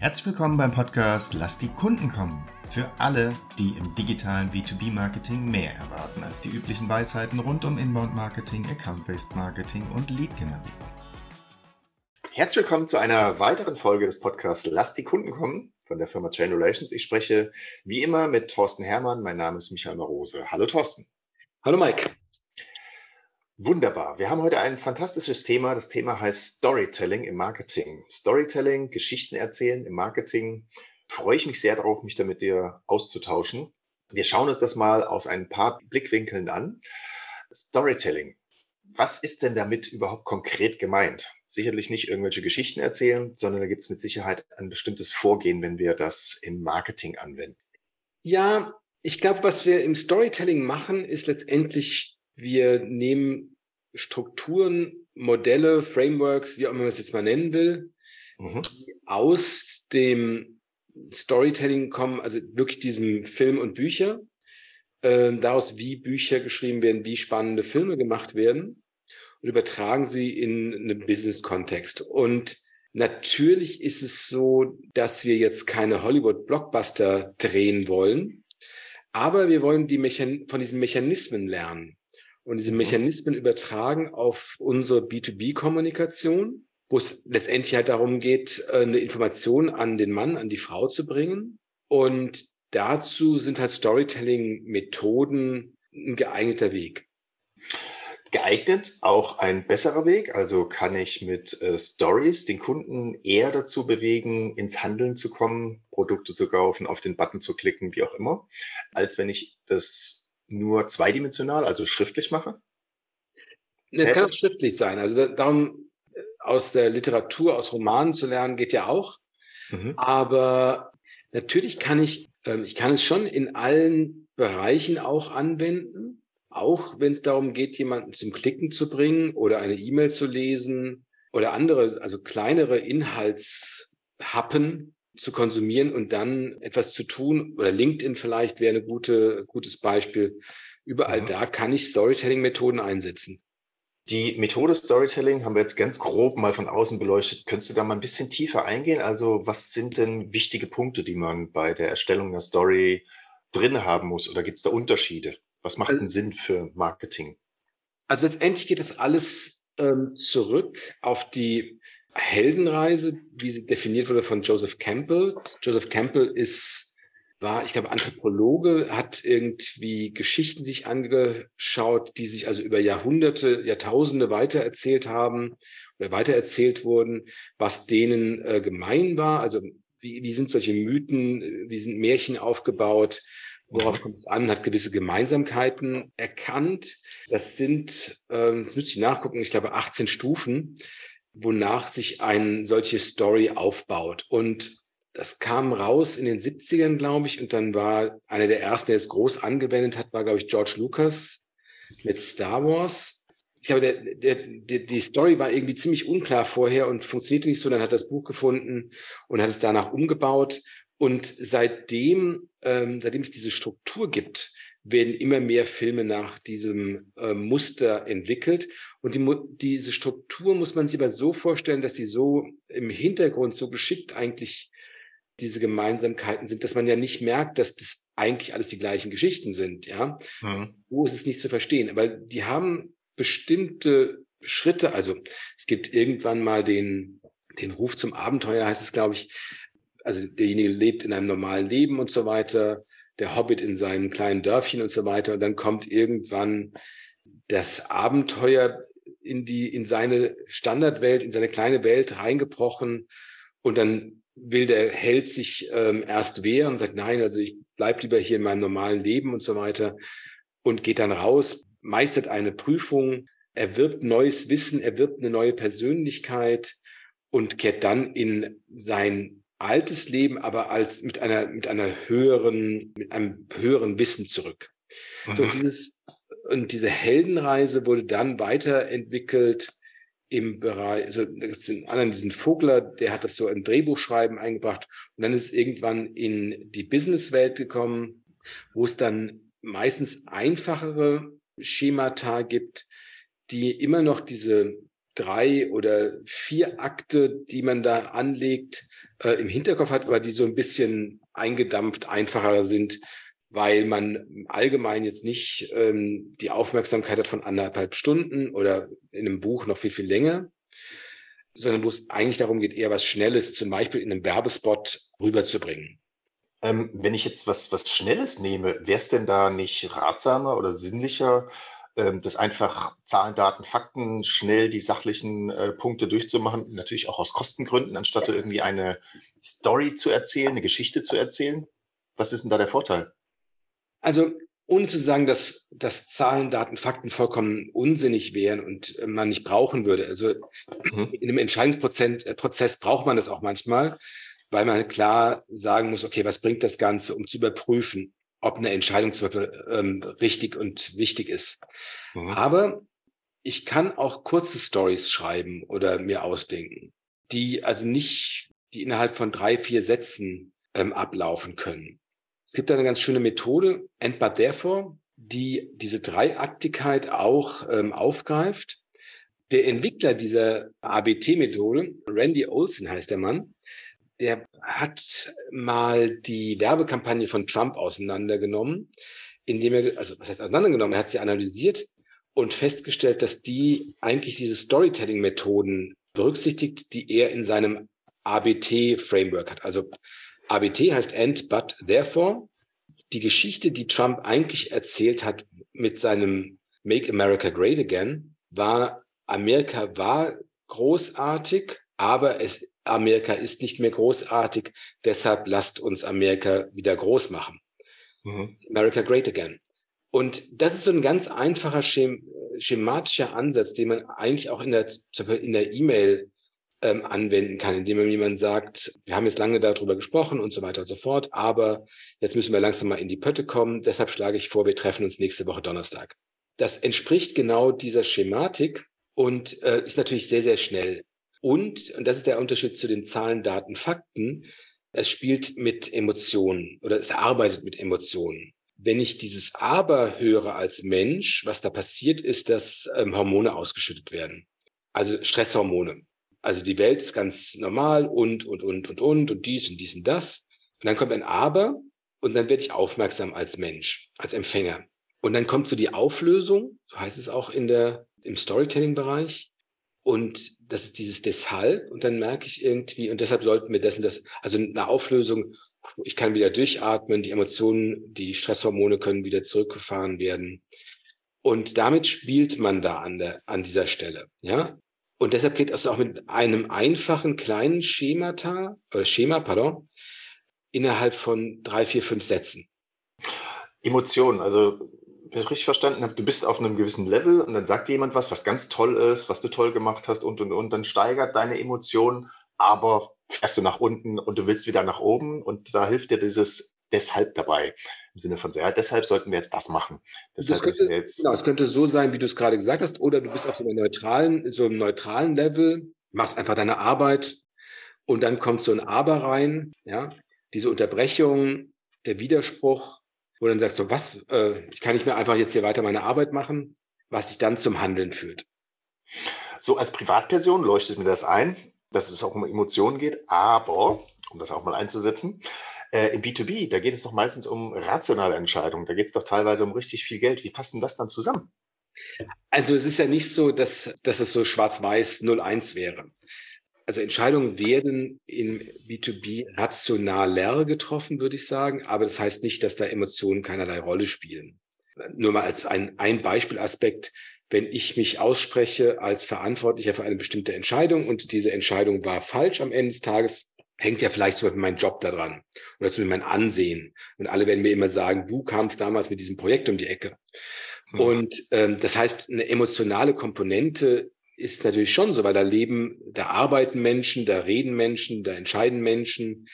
Herzlich willkommen beim Podcast Lass die Kunden kommen. Für alle, die im digitalen B2B-Marketing mehr erwarten als die üblichen Weisheiten rund um Inbound-Marketing, Account-Based Marketing und Lead-Generierung. Herzlich willkommen zu einer weiteren Folge des Podcasts Lass die Kunden kommen von der Firma Chain Relations. Ich spreche wie immer mit Thorsten Hermann. Mein Name ist Michael Marose. Hallo Thorsten. Hallo Mike. Wunderbar. Wir haben heute ein fantastisches Thema. Das Thema heißt Storytelling im Marketing. Storytelling, Geschichten erzählen im Marketing. Freue ich mich sehr darauf, mich da mit dir auszutauschen. Wir schauen uns das mal aus ein paar Blickwinkeln an. Storytelling. Was ist denn damit überhaupt konkret gemeint? Sicherlich nicht irgendwelche Geschichten erzählen, sondern da gibt es mit Sicherheit ein bestimmtes Vorgehen, wenn wir das im Marketing anwenden. Ja, ich glaube, was wir im Storytelling machen, ist letztendlich wir nehmen Strukturen, Modelle, Frameworks, wie auch immer man es jetzt mal nennen will, mhm. die aus dem Storytelling kommen, also wirklich diesem Film und Bücher, äh, daraus, wie Bücher geschrieben werden, wie spannende Filme gemacht werden und übertragen sie in einen Business-Kontext. Und natürlich ist es so, dass wir jetzt keine Hollywood-Blockbuster drehen wollen, aber wir wollen die Mechan von diesen Mechanismen lernen und diese mhm. Mechanismen übertragen auf unsere B2B-Kommunikation, wo es letztendlich halt darum geht, äh, eine Information an den Mann, an die Frau zu bringen. Und dazu sind halt Storytelling-Methoden ein geeigneter Weg. Geeignet, auch ein besserer Weg. Also kann ich mit äh, Stories den Kunden eher dazu bewegen, ins Handeln zu kommen, Produkte zu kaufen, auf den Button zu klicken, wie auch immer, als wenn ich das nur zweidimensional, also schriftlich mache? Es kann auch schriftlich sein. Also darum, äh, aus der Literatur, aus Romanen zu lernen, geht ja auch. Mhm. Aber natürlich kann ich, ähm, ich kann es schon in allen Bereichen auch anwenden. Auch wenn es darum geht, jemanden zum Klicken zu bringen oder eine E-Mail zu lesen oder andere, also kleinere Inhaltshappen, zu konsumieren und dann etwas zu tun oder LinkedIn vielleicht wäre ein gute, gutes Beispiel. Überall mhm. da kann ich Storytelling-Methoden einsetzen. Die Methode Storytelling haben wir jetzt ganz grob mal von außen beleuchtet. Könntest du da mal ein bisschen tiefer eingehen? Also was sind denn wichtige Punkte, die man bei der Erstellung einer Story drin haben muss? Oder gibt es da Unterschiede? Was macht also, Sinn für Marketing? Also letztendlich geht das alles ähm, zurück auf die Heldenreise, wie sie definiert wurde von Joseph Campbell. Joseph Campbell ist, war, ich glaube, Anthropologe, hat irgendwie Geschichten sich angeschaut, die sich also über Jahrhunderte, Jahrtausende weitererzählt haben oder weitererzählt wurden, was denen äh, gemein war. Also wie, wie sind solche Mythen, wie sind Märchen aufgebaut? Worauf kommt es an? Hat gewisse Gemeinsamkeiten erkannt. Das sind, ähm, das müsste ich nachgucken, ich glaube 18 Stufen wonach sich ein solche Story aufbaut. Und das kam raus in den 70ern, glaube ich, und dann war einer der ersten, der es groß angewendet hat, war, glaube ich, George Lucas mit Star Wars. Ich glaube, der, der, der, die Story war irgendwie ziemlich unklar vorher und funktionierte nicht so. Dann hat er das Buch gefunden und hat es danach umgebaut. Und seitdem, ähm, seitdem es diese Struktur gibt, werden immer mehr Filme nach diesem äh, Muster entwickelt. Und die, diese Struktur muss man sich aber so vorstellen, dass sie so im Hintergrund so geschickt eigentlich diese Gemeinsamkeiten sind, dass man ja nicht merkt, dass das eigentlich alles die gleichen Geschichten sind. Ja, mhm. wo ist es nicht zu verstehen? Aber die haben bestimmte Schritte. Also es gibt irgendwann mal den den Ruf zum Abenteuer, heißt es, glaube ich. Also derjenige lebt in einem normalen Leben und so weiter der Hobbit in seinem kleinen Dörfchen und so weiter. Und dann kommt irgendwann das Abenteuer in die, in seine Standardwelt, in seine kleine Welt reingebrochen. Und dann will der Held sich ähm, erst wehren und sagt, nein, also ich bleib lieber hier in meinem normalen Leben und so weiter. Und geht dann raus, meistert eine Prüfung, erwirbt neues Wissen, erwirbt eine neue Persönlichkeit und kehrt dann in sein altes Leben, aber als mit einer, mit einer höheren, mit einem höheren Wissen zurück. Mhm. So dieses, und diese Heldenreise wurde dann weiterentwickelt im Bereich, also das sind anderen diesen Vogler, der hat das so im Drehbuchschreiben eingebracht und dann ist es irgendwann in die Businesswelt gekommen, wo es dann meistens einfachere Schemata gibt, die immer noch diese drei oder vier Akte, die man da anlegt, äh, im Hinterkopf hat, aber die so ein bisschen eingedampft, einfacher sind, weil man allgemein jetzt nicht ähm, die Aufmerksamkeit hat von anderthalb Stunden oder in einem Buch noch viel, viel länger, sondern wo es eigentlich darum geht, eher was Schnelles, zum Beispiel in einem Werbespot rüberzubringen. Ähm, wenn ich jetzt was, was Schnelles nehme, wäre es denn da nicht ratsamer oder sinnlicher, das einfach Zahlen, Daten, Fakten, schnell die sachlichen äh, Punkte durchzumachen, natürlich auch aus Kostengründen, anstatt irgendwie eine Story zu erzählen, eine Geschichte zu erzählen? Was ist denn da der Vorteil? Also ohne zu sagen, dass, dass Zahlen, Daten, Fakten vollkommen unsinnig wären und äh, man nicht brauchen würde. Also mhm. in einem Entscheidungsprozess äh, braucht man das auch manchmal, weil man klar sagen muss, okay, was bringt das Ganze, um zu überprüfen, ob eine Entscheidung zum Beispiel ähm, richtig und wichtig ist. Mhm. Aber ich kann auch kurze Stories schreiben oder mir ausdenken, die also nicht, die innerhalb von drei, vier Sätzen ähm, ablaufen können. Es gibt eine ganz schöne Methode, And But Therefore, die diese Dreiaktigkeit auch ähm, aufgreift. Der Entwickler dieser ABT-Methode, Randy Olson heißt der Mann, der hat mal die Werbekampagne von Trump auseinandergenommen, indem er, also was heißt auseinandergenommen, er hat sie analysiert und festgestellt, dass die eigentlich diese Storytelling-Methoden berücksichtigt, die er in seinem ABT-Framework hat. Also ABT heißt and, but, therefore. Die Geschichte, die Trump eigentlich erzählt hat mit seinem Make America Great Again, war, Amerika war großartig, aber es, Amerika ist nicht mehr großartig, deshalb lasst uns Amerika wieder groß machen. Mhm. America Great Again. Und das ist so ein ganz einfacher schem schematischer Ansatz, den man eigentlich auch in der, in der E-Mail ähm, anwenden kann, indem man jemand sagt, wir haben jetzt lange darüber gesprochen und so weiter und so fort, aber jetzt müssen wir langsam mal in die Pötte kommen. Deshalb schlage ich vor, wir treffen uns nächste Woche Donnerstag. Das entspricht genau dieser Schematik und äh, ist natürlich sehr, sehr schnell. Und, und das ist der Unterschied zu den Zahlen, Daten, Fakten, es spielt mit Emotionen oder es arbeitet mit Emotionen. Wenn ich dieses Aber höre als Mensch, was da passiert, ist, dass ähm, Hormone ausgeschüttet werden. Also Stresshormone also die Welt ist ganz normal und, und, und, und, und, und dies und dies und das. Und dann kommt ein Aber und dann werde ich aufmerksam als Mensch, als Empfänger. Und dann kommt so die Auflösung, so heißt es auch in der, im Storytelling-Bereich. Und das ist dieses deshalb. Und dann merke ich irgendwie, und deshalb sollten wir dessen das, also eine Auflösung, ich kann wieder durchatmen, die Emotionen, die Stresshormone können wieder zurückgefahren werden. Und damit spielt man da an der, an dieser Stelle. Ja, und deshalb geht es auch mit einem einfachen kleinen Schemata, oder Schema, pardon, innerhalb von drei, vier, fünf Sätzen. Emotionen, also wenn ich richtig verstanden habe, du bist auf einem gewissen Level und dann sagt jemand was, was ganz toll ist, was du toll gemacht hast und und und, dann steigert deine Emotion, aber fährst du nach unten und du willst wieder nach oben und da hilft dir dieses deshalb dabei. Im Sinne von, ja, deshalb sollten wir jetzt das machen. Deshalb das könnte, jetzt genau, es könnte so sein, wie du es gerade gesagt hast, oder du bist auf so einem neutralen, so einem neutralen Level, machst einfach deine Arbeit und dann kommt so ein Aber rein, ja, diese Unterbrechung, der Widerspruch, wo dann sagst du, was, äh, ich kann nicht mehr einfach jetzt hier weiter meine Arbeit machen, was sich dann zum Handeln führt. So als Privatperson leuchtet mir das ein, dass es auch um Emotionen geht, aber, um das auch mal einzusetzen, äh, Im B2B, da geht es doch meistens um rationale Entscheidungen. Da geht es doch teilweise um richtig viel Geld. Wie passt denn das dann zusammen? Also es ist ja nicht so, dass, dass es so schwarz-weiß 0-1 wäre. Also Entscheidungen werden im B2B rationaler getroffen, würde ich sagen. Aber das heißt nicht, dass da Emotionen keinerlei Rolle spielen. Nur mal als ein, ein Beispielaspekt. Wenn ich mich ausspreche als Verantwortlicher für eine bestimmte Entscheidung und diese Entscheidung war falsch am Ende des Tages, hängt ja vielleicht zum Beispiel mein Job da dran oder zum Beispiel mein Ansehen. Und alle werden mir immer sagen, du kamst damals mit diesem Projekt um die Ecke. Mhm. Und ähm, das heißt, eine emotionale Komponente ist natürlich schon so, weil da leben, da arbeiten Menschen, da reden Menschen, da entscheiden Menschen.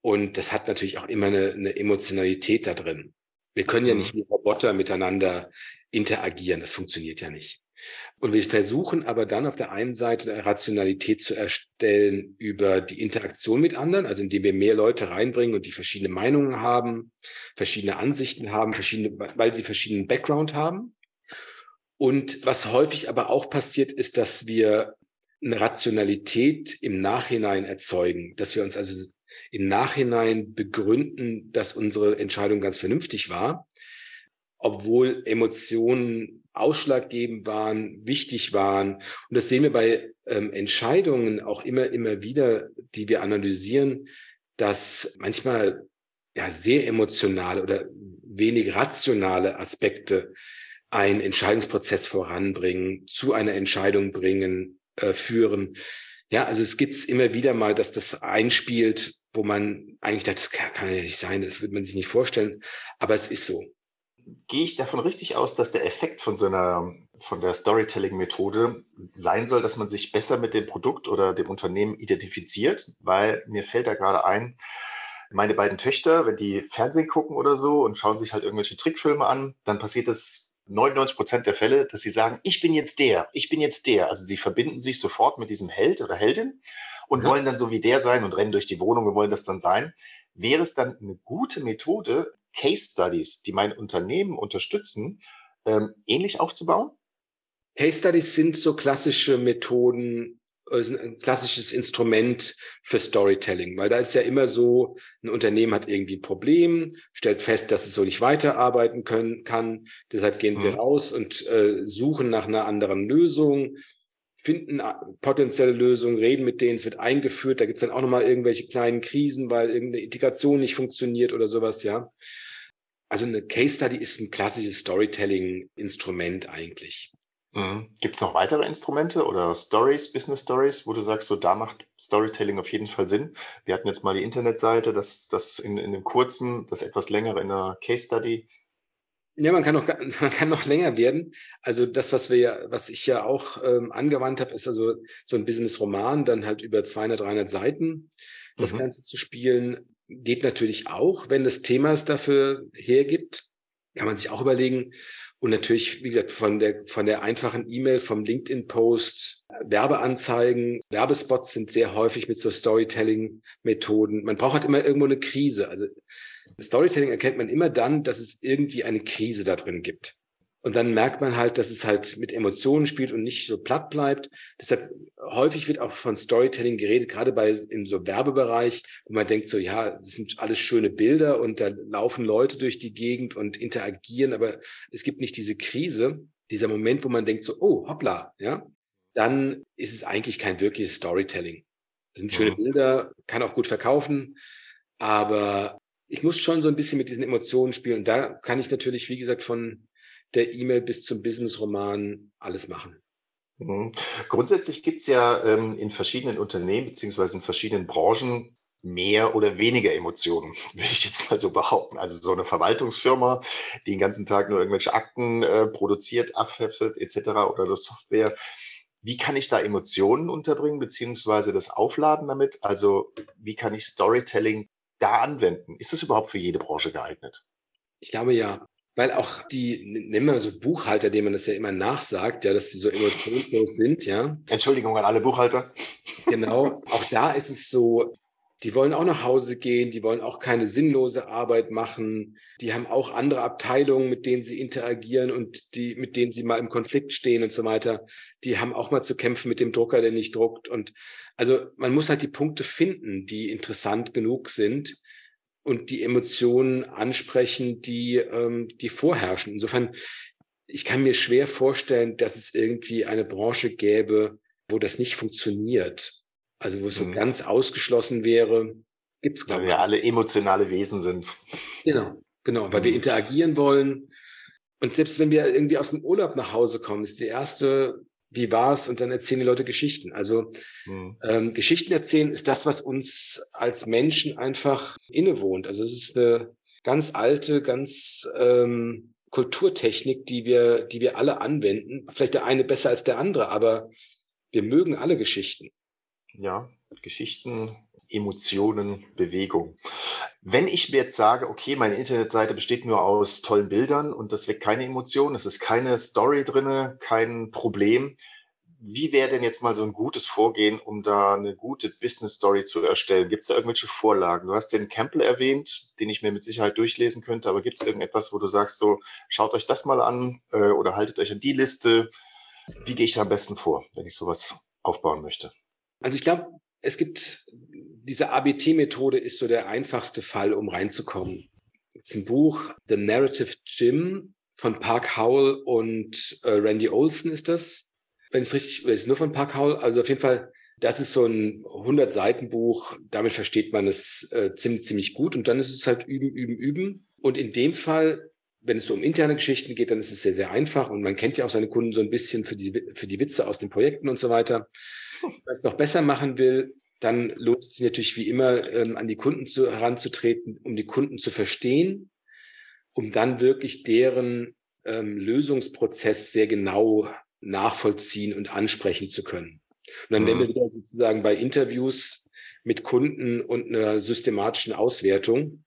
Und das hat natürlich auch immer eine, eine Emotionalität da drin. Wir können ja nicht wie Roboter miteinander interagieren. Das funktioniert ja nicht. Und wir versuchen aber dann auf der einen Seite eine Rationalität zu erstellen über die Interaktion mit anderen, also indem wir mehr Leute reinbringen und die verschiedene Meinungen haben, verschiedene Ansichten haben, verschiedene, weil sie verschiedenen Background haben. Und was häufig aber auch passiert, ist, dass wir eine Rationalität im Nachhinein erzeugen, dass wir uns also im Nachhinein begründen, dass unsere Entscheidung ganz vernünftig war, obwohl Emotionen ausschlaggebend waren, wichtig waren. Und das sehen wir bei ähm, Entscheidungen auch immer, immer wieder, die wir analysieren, dass manchmal ja sehr emotionale oder wenig rationale Aspekte einen Entscheidungsprozess voranbringen, zu einer Entscheidung bringen, äh, führen. Ja, also es gibt es immer wieder mal, dass das einspielt, wo man eigentlich dachte, das kann, kann ja nicht sein, das würde man sich nicht vorstellen, aber es ist so. Gehe ich davon richtig aus, dass der Effekt von so einer von der Storytelling-Methode sein soll, dass man sich besser mit dem Produkt oder dem Unternehmen identifiziert? Weil mir fällt da gerade ein, meine beiden Töchter, wenn die Fernsehen gucken oder so und schauen sich halt irgendwelche Trickfilme an, dann passiert es 99 Prozent der Fälle, dass sie sagen, ich bin jetzt der, ich bin jetzt der. Also sie verbinden sich sofort mit diesem Held oder Heldin und ja. wollen dann so wie der sein und rennen durch die Wohnung und wollen das dann sein. Wäre es dann eine gute Methode, Case Studies, die mein Unternehmen unterstützen, ähm, ähnlich aufzubauen? Case Studies sind so klassische Methoden, ist ein klassisches Instrument für Storytelling, weil da ist ja immer so, ein Unternehmen hat irgendwie ein Problem, stellt fest, dass es so nicht weiterarbeiten können, kann, deshalb gehen sie mhm. raus und äh, suchen nach einer anderen Lösung, finden äh, potenzielle Lösungen, reden mit denen, es wird eingeführt, da gibt es dann auch nochmal irgendwelche kleinen Krisen, weil irgendeine Integration nicht funktioniert oder sowas, ja. Also eine Case Study ist ein klassisches Storytelling-Instrument eigentlich. Mhm. Gibt es noch weitere Instrumente oder Stories, Business Stories, wo du sagst, so da macht Storytelling auf jeden Fall Sinn? Wir hatten jetzt mal die Internetseite, das, das in, in dem kurzen, das etwas längere in einer Case Study. Ja, man kann noch, man kann noch länger werden. Also das, was wir ja, was ich ja auch ähm, angewandt habe, ist also so ein Business-Roman, dann halt über 200, 300 Seiten das mhm. Ganze zu spielen. Geht natürlich auch, wenn das Thema es dafür hergibt. Kann man sich auch überlegen, und natürlich, wie gesagt, von der, von der einfachen E-Mail, vom LinkedIn-Post, Werbeanzeigen, Werbespots sind sehr häufig mit so Storytelling-Methoden. Man braucht halt immer irgendwo eine Krise. Also Storytelling erkennt man immer dann, dass es irgendwie eine Krise da drin gibt. Und dann merkt man halt, dass es halt mit Emotionen spielt und nicht so platt bleibt. Deshalb häufig wird auch von Storytelling geredet, gerade bei im so Werbebereich, wo man denkt so, ja, das sind alles schöne Bilder und da laufen Leute durch die Gegend und interagieren, aber es gibt nicht diese Krise, dieser Moment, wo man denkt so, oh, hoppla, ja, dann ist es eigentlich kein wirkliches Storytelling. Das sind schöne mhm. Bilder, kann auch gut verkaufen, aber ich muss schon so ein bisschen mit diesen Emotionen spielen. Und da kann ich natürlich, wie gesagt, von der E-Mail bis zum Business-Roman alles machen. Mhm. Grundsätzlich gibt es ja ähm, in verschiedenen Unternehmen beziehungsweise in verschiedenen Branchen mehr oder weniger Emotionen, würde ich jetzt mal so behaupten. Also so eine Verwaltungsfirma, die den ganzen Tag nur irgendwelche Akten äh, produziert, abheftet etc. oder das Software. Wie kann ich da Emotionen unterbringen, beziehungsweise das Aufladen damit? Also wie kann ich Storytelling da anwenden? Ist das überhaupt für jede Branche geeignet? Ich glaube ja weil auch die, nennen wir so Buchhalter, denen man das ja immer nachsagt, ja, dass sie so emotionslos sind, ja. Entschuldigung an alle Buchhalter. Genau, auch da ist es so, die wollen auch nach Hause gehen, die wollen auch keine sinnlose Arbeit machen, die haben auch andere Abteilungen, mit denen sie interagieren und die, mit denen sie mal im Konflikt stehen und so weiter. Die haben auch mal zu kämpfen mit dem Drucker, der nicht druckt. Und also man muss halt die Punkte finden, die interessant genug sind, und die Emotionen ansprechen, die, ähm, die vorherrschen. Insofern, ich kann mir schwer vorstellen, dass es irgendwie eine Branche gäbe, wo das nicht funktioniert. Also wo es so mhm. ganz ausgeschlossen wäre, gibt es, glaube ich. Weil wir alle emotionale Wesen sind. Genau, genau, weil mhm. wir interagieren wollen. Und selbst wenn wir irgendwie aus dem Urlaub nach Hause kommen, ist die erste wie war's? Und dann erzählen die Leute Geschichten. Also mhm. ähm, Geschichten erzählen ist das, was uns als Menschen einfach innewohnt. Also es ist eine ganz alte, ganz ähm, Kulturtechnik, die wir, die wir alle anwenden. Vielleicht der eine besser als der andere, aber wir mögen alle Geschichten. Ja, Geschichten, Emotionen, Bewegung. Wenn ich mir jetzt sage, okay, meine Internetseite besteht nur aus tollen Bildern und das weckt keine Emotionen, es ist keine Story drinne, kein Problem, wie wäre denn jetzt mal so ein gutes Vorgehen, um da eine gute Business Story zu erstellen? Gibt es da irgendwelche Vorlagen? Du hast den Campbell erwähnt, den ich mir mit Sicherheit durchlesen könnte, aber gibt es irgendetwas, wo du sagst, so schaut euch das mal an äh, oder haltet euch an die Liste? Wie gehe ich da am besten vor, wenn ich sowas aufbauen möchte? Also ich glaube, es gibt diese ABT-Methode ist so der einfachste Fall, um reinzukommen. Es ist ein Buch, The Narrative Gym von Park Howell und äh, Randy Olson ist das wenn es richtig, ist nur von Park Howell, also auf jeden Fall, das ist so ein 100-Seiten-Buch, damit versteht man es äh, ziemlich, ziemlich gut und dann ist es halt üben, üben, üben. Und in dem Fall, wenn es so um interne Geschichten geht, dann ist es sehr, sehr einfach und man kennt ja auch seine Kunden so ein bisschen für die, für die Witze aus den Projekten und so weiter. Wenn man es noch besser machen will, dann lohnt es sich natürlich wie immer, ähm, an die Kunden zu, heranzutreten, um die Kunden zu verstehen, um dann wirklich deren ähm, Lösungsprozess sehr genau nachvollziehen und ansprechen zu können. Und dann mhm. wären wir wieder sozusagen bei Interviews mit Kunden und einer systematischen Auswertung,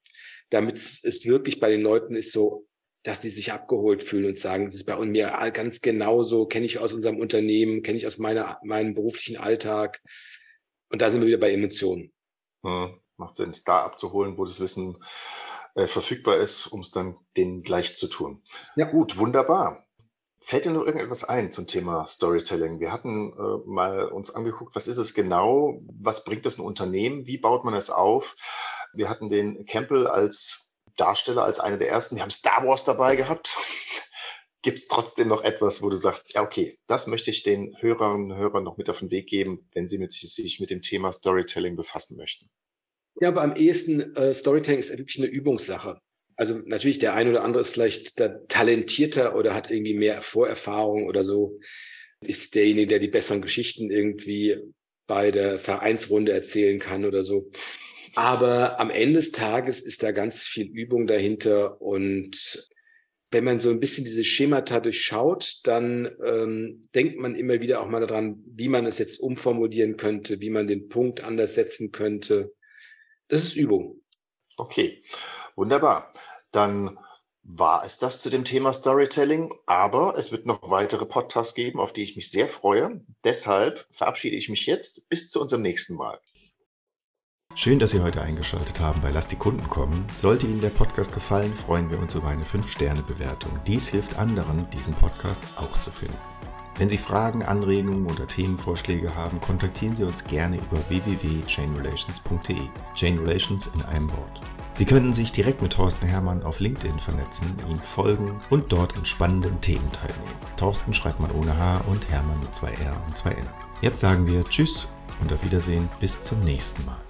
damit es wirklich bei den Leuten ist so, dass sie sich abgeholt fühlen und sagen, das ist bei mir ganz genauso, kenne ich aus unserem Unternehmen, kenne ich aus meiner, meinem beruflichen Alltag. Und da sind wir wieder bei Emotionen. Mhm. Macht Sinn, es da abzuholen, wo das Wissen äh, verfügbar ist, um es dann denen gleich zu tun. Ja. Gut, wunderbar. Fällt dir noch irgendetwas ein zum Thema Storytelling? Wir hatten äh, mal uns angeguckt, was ist es genau? Was bringt das ein Unternehmen? Wie baut man es auf? Wir hatten den Campbell als Darsteller, als einer der ersten. Wir haben Star Wars dabei gehabt. Gibt es trotzdem noch etwas, wo du sagst, ja, okay, das möchte ich den Hörerinnen und Hörern noch mit auf den Weg geben, wenn sie mit, sich mit dem Thema Storytelling befassen möchten? Ja, aber am ehesten äh, Storytelling ist wirklich eine Übungssache also natürlich der ein oder andere ist vielleicht talentierter oder hat irgendwie mehr Vorerfahrung oder so, ist derjenige, der die besseren Geschichten irgendwie bei der Vereinsrunde erzählen kann oder so. Aber am Ende des Tages ist da ganz viel Übung dahinter und wenn man so ein bisschen diese Schemata durchschaut, dann ähm, denkt man immer wieder auch mal daran, wie man es jetzt umformulieren könnte, wie man den Punkt anders setzen könnte. Das ist Übung. Okay. Wunderbar. Dann war es das zu dem Thema Storytelling, aber es wird noch weitere Podcasts geben, auf die ich mich sehr freue. Deshalb verabschiede ich mich jetzt bis zu unserem nächsten Mal. Schön, dass Sie heute eingeschaltet haben bei Lass die Kunden kommen. Sollte Ihnen der Podcast gefallen, freuen wir uns über eine 5-Sterne-Bewertung. Dies hilft anderen, diesen Podcast auch zu finden. Wenn Sie Fragen, Anregungen oder Themenvorschläge haben, kontaktieren Sie uns gerne über www.chainrelations.de. Chain Relations in einem Wort. Sie können sich direkt mit Thorsten Hermann auf LinkedIn vernetzen, ihm folgen und dort an spannenden Themen teilnehmen. Thorsten schreibt man ohne H und Hermann mit zwei R und zwei N. Jetzt sagen wir Tschüss und auf Wiedersehen bis zum nächsten Mal.